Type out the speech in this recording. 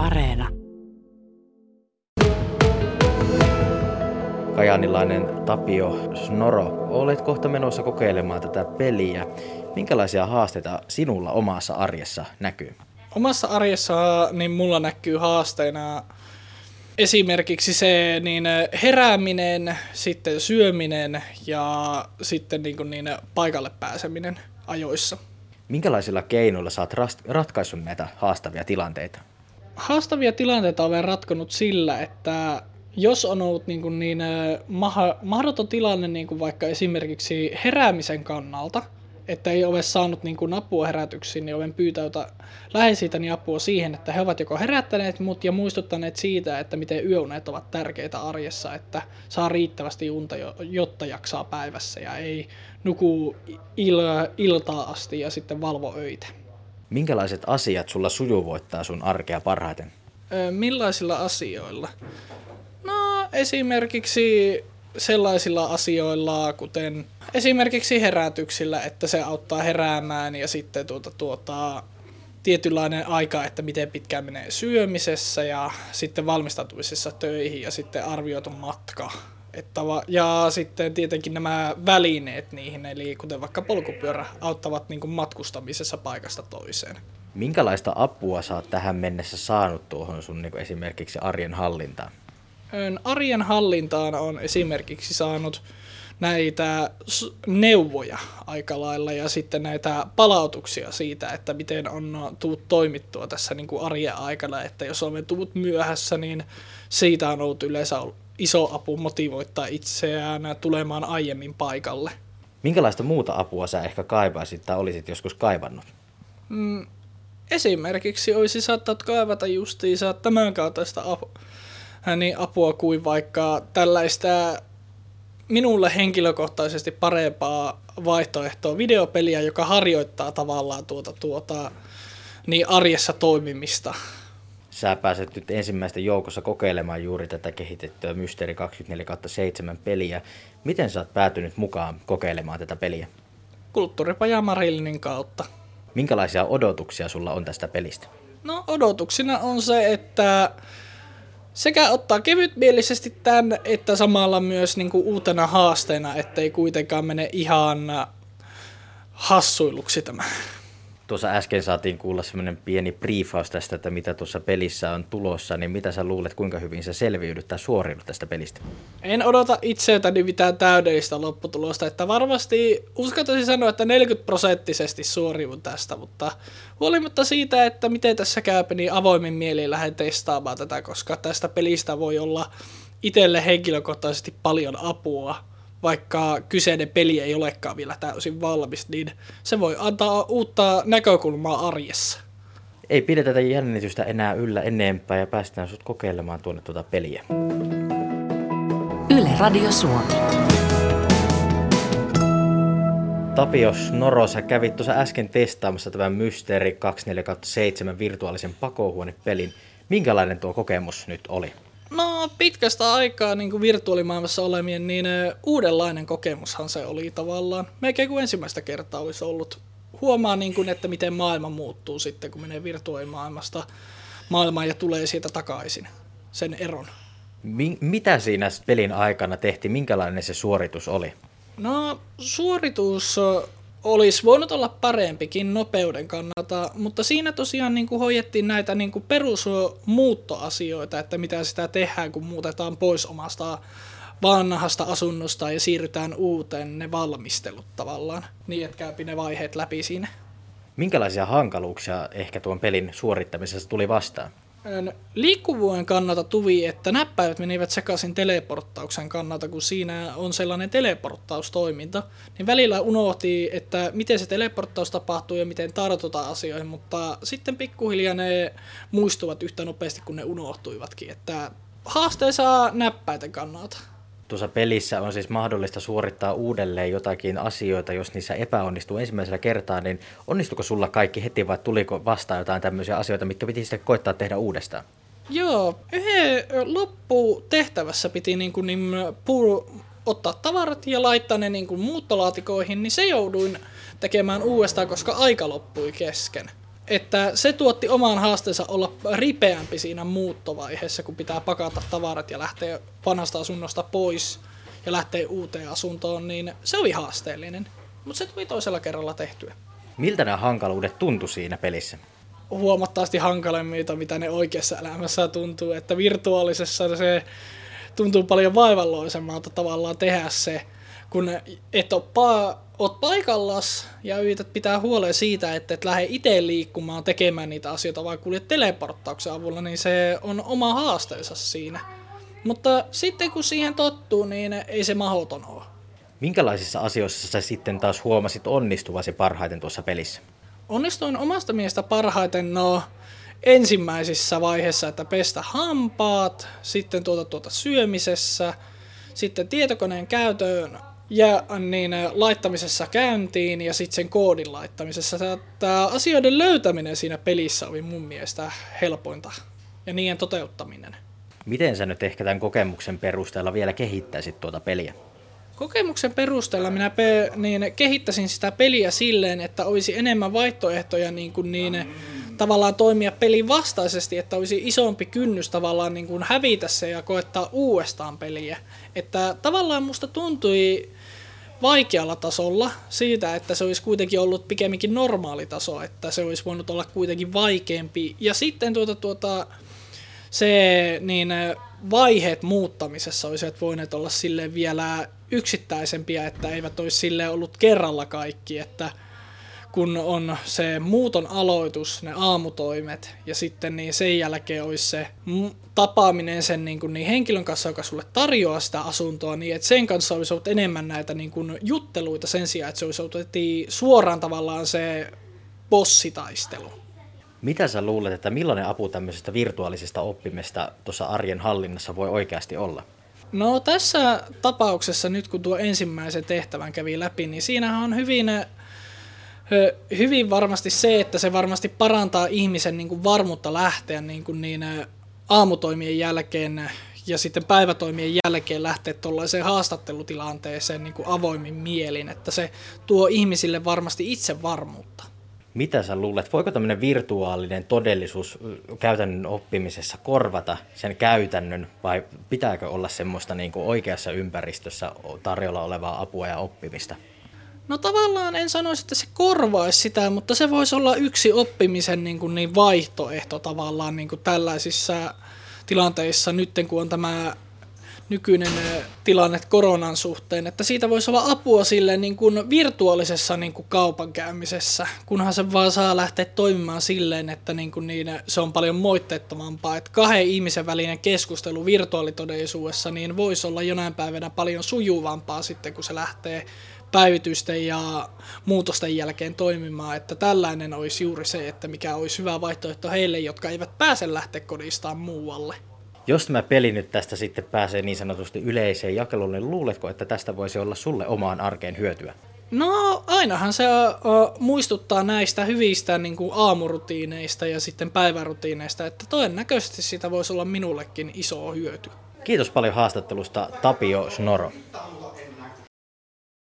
Areena. Kajanilainen Tapio Snoro, olet kohta menossa kokeilemaan tätä peliä. Minkälaisia haasteita sinulla omassa arjessa näkyy? Omassa arjessa niin mulla näkyy haasteena esimerkiksi se niin herääminen, sitten syöminen ja sitten niin, kuin niin paikalle pääseminen ajoissa. Minkälaisilla keinoilla saat ratkaissut näitä haastavia tilanteita? Haastavia tilanteita olen ratkonut sillä, että jos on ollut niin, kuin niin maha, mahdoton tilanne niin kuin vaikka esimerkiksi heräämisen kannalta, että ei ole saanut niin kuin apua herätyksiin, niin olen pyytäytä läheisiltäni apua siihen, että he ovat joko herättäneet mut ja muistuttaneet siitä, että miten yöunet ovat tärkeitä arjessa, että saa riittävästi unta, jotta jaksaa päivässä ja ei nuku il- iltaa asti ja sitten valvo öitä. Minkälaiset asiat sulla sujuvoittaa sun arkea parhaiten? Millaisilla asioilla? No esimerkiksi sellaisilla asioilla, kuten esimerkiksi herätyksillä, että se auttaa heräämään ja sitten tuota, tuota, tietynlainen aika, että miten pitkään menee syömisessä ja sitten valmistautumisessa töihin ja sitten arvioitu matka. Että va- ja sitten tietenkin nämä välineet niihin, eli kuten vaikka polkupyörä, auttavat niin kuin matkustamisessa paikasta toiseen. Minkälaista apua sä oot tähän mennessä saanut tuohon sun niin esimerkiksi arjen hallintaan? Arjen hallintaan on esimerkiksi saanut näitä neuvoja aika lailla ja sitten näitä palautuksia siitä, että miten on tuut toimittua tässä niin kuin arjen aikana, että jos olemme tullut myöhässä, niin siitä on ollut yleensä iso apu motivoittaa itseään tulemaan aiemmin paikalle. Minkälaista muuta apua sä ehkä kaipaisit tai olisit joskus kaivannut? Mm, esimerkiksi olisi saattanut kaivata justiinsa tämän kaltaista apua niin apua kuin vaikka tällaista minulle henkilökohtaisesti parempaa vaihtoehtoa videopeliä, joka harjoittaa tavallaan tuota, tuota niin arjessa toimimista. Sä pääset nyt ensimmäisten joukossa kokeilemaan juuri tätä kehitettyä Mysteeri 24-7 peliä. Miten sä oot päätynyt mukaan kokeilemaan tätä peliä? Kulttuuripaja Marillinin kautta. Minkälaisia odotuksia sulla on tästä pelistä? No odotuksina on se, että sekä ottaa kevytmielisesti tämän, että samalla myös niin kuin uutena haasteena, ettei kuitenkaan mene ihan hassuiluksi tämä. Tuossa äsken saatiin kuulla semmoinen pieni briefaus tästä, että mitä tuossa pelissä on tulossa, niin mitä sä luulet, kuinka hyvin sä selviydyt tai suoriudut tästä pelistä? En odota itseltäni mitään täydellistä lopputulosta, että varmasti uskaltaisin sanoa, että 40 prosenttisesti suoriudun tästä, mutta huolimatta siitä, että miten tässä käy, niin avoimin mieli lähden testaamaan tätä, koska tästä pelistä voi olla itselle henkilökohtaisesti paljon apua vaikka kyseinen peli ei olekaan vielä täysin valmis, niin se voi antaa uutta näkökulmaa arjessa. Ei pidetä tätä jännitystä enää yllä enempää ja päästään sut kokeilemaan tuonne tuota peliä. Yle Radio Suomi. Tapios Noro, sä kävit tuossa äsken testaamassa tämän Mysteeri 24-7 virtuaalisen pakohuonepelin. Minkälainen tuo kokemus nyt oli? No pitkästä aikaa niin kuin virtuaalimaailmassa olemien, niin uudenlainen kokemushan se oli tavallaan. Melkein kuin ensimmäistä kertaa olisi ollut. Huomaa, niin kuin, että miten maailma muuttuu sitten, kun menee virtuaalimaailmasta maailmaan ja tulee siitä takaisin, sen eron. Mi- mitä siinä pelin aikana tehtiin? Minkälainen se suoritus oli? No suoritus olisi voinut olla parempikin nopeuden kannalta, mutta siinä tosiaan niin kuin hoidettiin näitä niin kuin perusmuuttoasioita, että mitä sitä tehdään, kun muutetaan pois omasta vanhasta asunnosta ja siirrytään uuteen, ne valmistelut tavallaan, niin että käypi ne vaiheet läpi siinä. Minkälaisia hankaluuksia ehkä tuon pelin suorittamisessa tuli vastaan? Liikkuvuuden kannalta tuvi, että näppäimet menivät sekaisin teleporttauksen kannalta, kun siinä on sellainen teleporttaustoiminta, niin välillä unohti, että miten se teleporttaus tapahtuu ja miten tartutaan asioihin, mutta sitten pikkuhiljaa ne muistuvat yhtä nopeasti kuin ne unohtuivatkin, että haasteensa näppäiden kannalta tuossa pelissä on siis mahdollista suorittaa uudelleen jotakin asioita, jos niissä epäonnistuu ensimmäisellä kertaa, niin onnistuko sulla kaikki heti vai tuliko vastaan jotain tämmöisiä asioita, mitkä piti sitten koittaa tehdä uudestaan? Joo, yhden lopputehtävässä piti niin kuin, niin, puu, ottaa tavarat ja laittaa ne niin kuin muuttolaatikoihin, niin se jouduin tekemään uudestaan, koska aika loppui kesken. Että se tuotti oman haasteensa olla ripeämpi siinä muuttovaiheessa, kun pitää pakata tavarat ja lähteä vanhasta asunnosta pois ja lähteä uuteen asuntoon, niin se oli haasteellinen. Mutta se tuli toisella kerralla tehtyä. Miltä nämä hankaluudet tuntui siinä pelissä? Huomattavasti hankalemmilta, mitä ne oikeassa elämässä tuntuu. Että virtuaalisessa se tuntuu paljon vaivalloisemmalta tavallaan tehdä se, kun et ole pa- oot paikallas ja yrität pitää huolen siitä, että et lähde itse liikkumaan tekemään niitä asioita, vaan kuljet teleporttauksen avulla, niin se on oma haasteensa siinä. Mutta sitten kun siihen tottuu, niin ei se mahoton ole. Minkälaisissa asioissa sä sitten taas huomasit onnistuvasi parhaiten tuossa pelissä? Onnistuin omasta mielestä parhaiten no, ensimmäisissä vaiheissa, että pestä hampaat, sitten tuota, tuota syömisessä, sitten tietokoneen käytön ja niin laittamisessa käyntiin ja sitten sen koodin laittamisessa. Tämä asioiden löytäminen siinä pelissä oli mun mielestä helpointa ja niiden toteuttaminen. Miten sä nyt ehkä tämän kokemuksen perusteella vielä kehittäisit tuota peliä? Kokemuksen perusteella minä pe- niin kehittäisin sitä peliä silleen, että olisi enemmän vaihtoehtoja niin kuin niin, tavallaan toimia pelin vastaisesti, että olisi isompi kynnys tavallaan niin kuin hävitä se ja koettaa uudestaan peliä. Että tavallaan musta tuntui vaikealla tasolla siitä, että se olisi kuitenkin ollut pikemminkin normaali taso, että se olisi voinut olla kuitenkin vaikeampi. Ja sitten tuota, tuota, se niin vaiheet muuttamisessa olisivat voineet olla sille vielä yksittäisempiä, että eivät olisi sille ollut kerralla kaikki, että kun on se muuton aloitus, ne aamutoimet, ja sitten niin sen jälkeen olisi se tapaaminen sen niin, kuin niin henkilön kanssa, joka sulle tarjoaa sitä asuntoa, niin että sen kanssa olisi ollut enemmän näitä niin kuin jutteluita sen sijaan, että se olisi ollut suoraan tavallaan se bossitaistelu. Mitä sä luulet, että millainen apu tämmöisestä virtuaalisesta oppimista tuossa arjen hallinnassa voi oikeasti olla? No tässä tapauksessa nyt kun tuo ensimmäisen tehtävän kävi läpi, niin siinähän on hyvin, hyvin varmasti se, että se varmasti parantaa ihmisen niin kuin varmuutta lähteä niin kuin niin aamutoimien jälkeen ja sitten päivätoimien jälkeen lähteä tuollaiseen haastattelutilanteeseen niin kuin avoimin mielin, että se tuo ihmisille varmasti itse varmuutta. Mitä sä luulet, voiko tämmöinen virtuaalinen todellisuus käytännön oppimisessa korvata sen käytännön vai pitääkö olla semmoista niin kuin oikeassa ympäristössä tarjolla olevaa apua ja oppimista? No tavallaan en sanoisi, että se korvaisi sitä, mutta se voisi olla yksi oppimisen niin, kuin niin vaihtoehto tavallaan niin kuin tällaisissa tilanteissa nyt, kun on tämä nykyinen tilanne koronan suhteen, että siitä voisi olla apua sille niin kuin virtuaalisessa niin kuin kaupankäymisessä, kunhan se vaan saa lähteä toimimaan silleen, että niin kuin niin, se on paljon moitteettomampaa, että kahden ihmisen välinen keskustelu virtuaalitodellisuudessa niin voisi olla jonain päivänä paljon sujuvampaa sitten, kun se lähtee päivitysten ja muutosten jälkeen toimimaan, että tällainen olisi juuri se, että mikä olisi hyvä vaihtoehto heille, jotka eivät pääse lähteä kodistaan muualle. Jos tämä peli nyt tästä sitten pääsee niin sanotusti yleiseen jakeluun, niin luuletko, että tästä voisi olla sulle omaan arkeen hyötyä? No ainahan se uh, muistuttaa näistä hyvistä niin kuin aamurutiineista ja sitten päivärutiineista, että todennäköisesti siitä voisi olla minullekin iso hyöty. Kiitos paljon haastattelusta Tapio Snoro.